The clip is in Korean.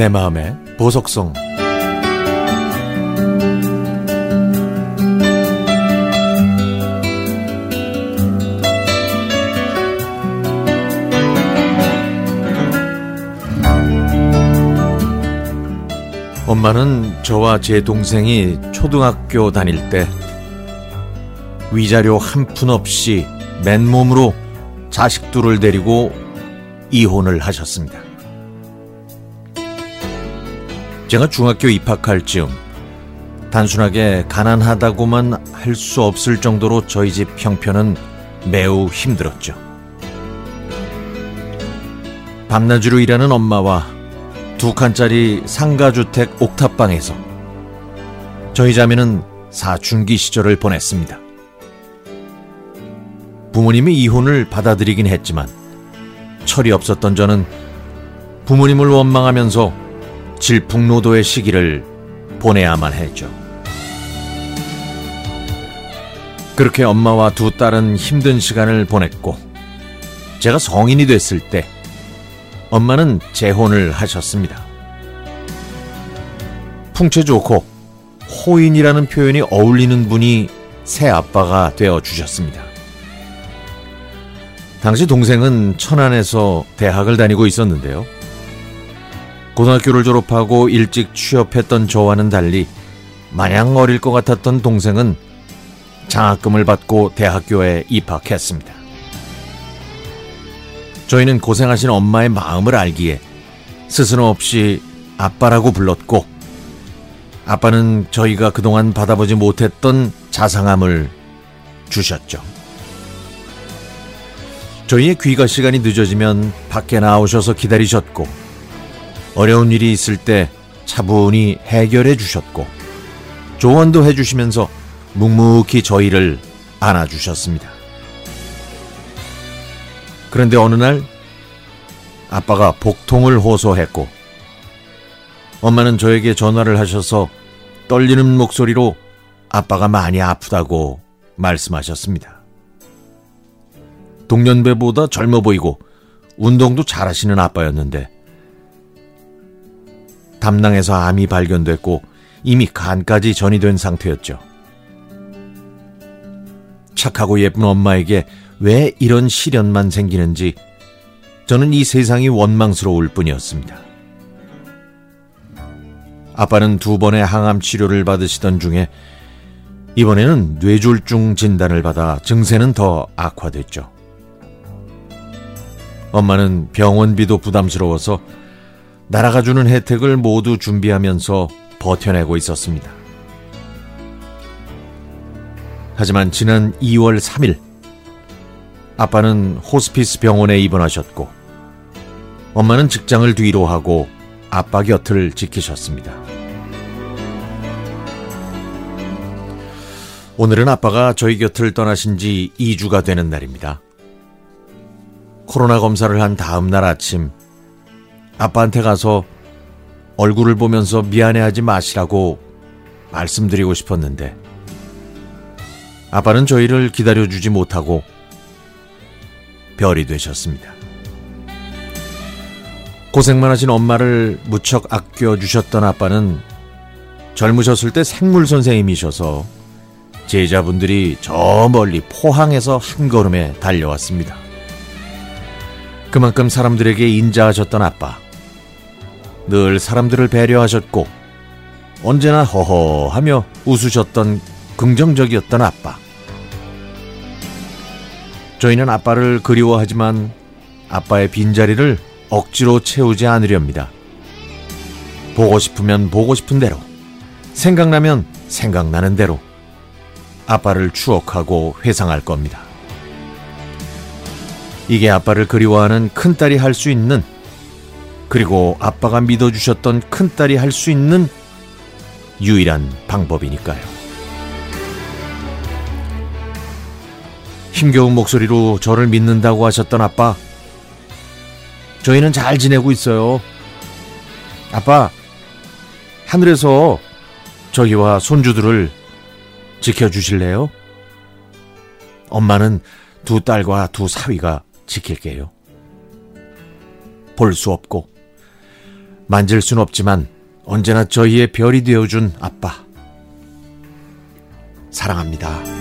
내 마음의 보석성 엄마는 저와 제 동생이 초등학교 다닐 때 위자료 한 푼 없이 맨몸으로 자식 둘을 데리고 이혼을 하셨습니다. 제가 중학교 입학할 즈음 단순하게 가난하다고만 할 수 없을 정도로 저희 집 형편은 매우 힘들었죠. 밤낮으로 일하는 엄마와 두 칸짜리 상가주택 옥탑방에서 저희 자매는 사춘기 시절을 보냈습니다. 부모님이 이혼을 받아들이긴 했지만 철이 없었던 저는 부모님을 원망하면서 질풍노도의 시기를 보내야만 했죠. 그렇게 엄마와 두 딸은 힘든 시간을 보냈고 제가 성인이 됐을 때 엄마는 재혼을 하셨습니다. 풍채 좋고 호인이라는 표현이 어울리는 분이 새 아빠가 되어 주셨습니다. 당시 동생은 천안에서 대학을 다니고 있었는데요. 고등학교를 졸업하고 일찍 취업했던 저와는 달리 마냥 어릴 것 같았던 동생은 장학금을 받고 대학교에 입학했습니다. 저희는 고생하신 엄마의 마음을 알기에 스스럼 없이 아빠라고 불렀고 아빠는 저희가 그동안 받아보지 못했던 자상함을 주셨죠. 저희의 귀가 시간이 늦어지면 밖에 나오셔서 기다리셨고 어려운 일이 있을 때 차분히 해결해 주셨고 조언도 해 주시면서 묵묵히 저희를 안아 주셨습니다. 그런데 어느 날 아빠가 복통을 호소했고 엄마는 저에게 전화를 하셔서 떨리는 목소리로 아빠가 많이 아프다고 말씀하셨습니다. 동년배보다 젊어 보이고 운동도 잘하시는 아빠였는데 담낭에서 암이 발견됐고 이미 간까지 전이된 상태였죠. 착하고 예쁜 엄마에게 왜 이런 시련만 생기는지 저는 이 세상이 원망스러울 뿐이었습니다. 아빠는 두 번의 항암 치료를 받으시던 중에 이번에는 뇌졸중 진단을 받아 증세는 더 악화됐죠. 엄마는 병원비도 부담스러워서 나라가 주는 혜택을 모두 준비하면서 버텨내고 있었습니다. 하지만 지난 2월 3일 아빠는 호스피스 병원에 입원하셨고 엄마는 직장을 뒤로 하고 아빠 곁을 지키셨습니다. 오늘은 아빠가 저희 곁을 떠나신 지 2주가 되는 날입니다. 코로나 검사를 한 다음 날 아침 아빠한테 가서 얼굴을 보면서 미안해하지 마시라고 말씀드리고 싶었는데 아빠는 저희를 기다려주지 못하고 별이 되셨습니다. 고생만 하신 엄마를 무척 아껴주셨던 아빠는 젊으셨을 때 생물 선생님이셔서 제자분들이 저 멀리 포항에서 한 걸음에 달려왔습니다. 그만큼 사람들에게 인자하셨던 아빠. 늘 사람들을 배려하셨고 언제나 허허하며 웃으셨던 긍정적이었던 아빠. 저희는 아빠를 그리워하지만 아빠의 빈자리를 억지로 채우지 않으렵니다. 보고 싶으면 보고 싶은 대로, 생각나면 생각나는 대로 아빠를 추억하고 회상할 겁니다. 이게 아빠를 그리워하는 큰딸이 할 수 있는 그리고 아빠가 믿어주셨던 큰딸이 할 수 있는 유일한 방법이니까요. 힘겨운 목소리로 저를 믿는다고 하셨던 아빠. 저희는 잘 지내고 있어요. 아빠, 하늘에서 저희와 손주들을 지켜주실래요? 엄마는 두 딸과 두 사위가 지킬게요. 볼 수 없고 만질 순 없지만 언제나 저희의 별이 되어준 아빠. 사랑합니다.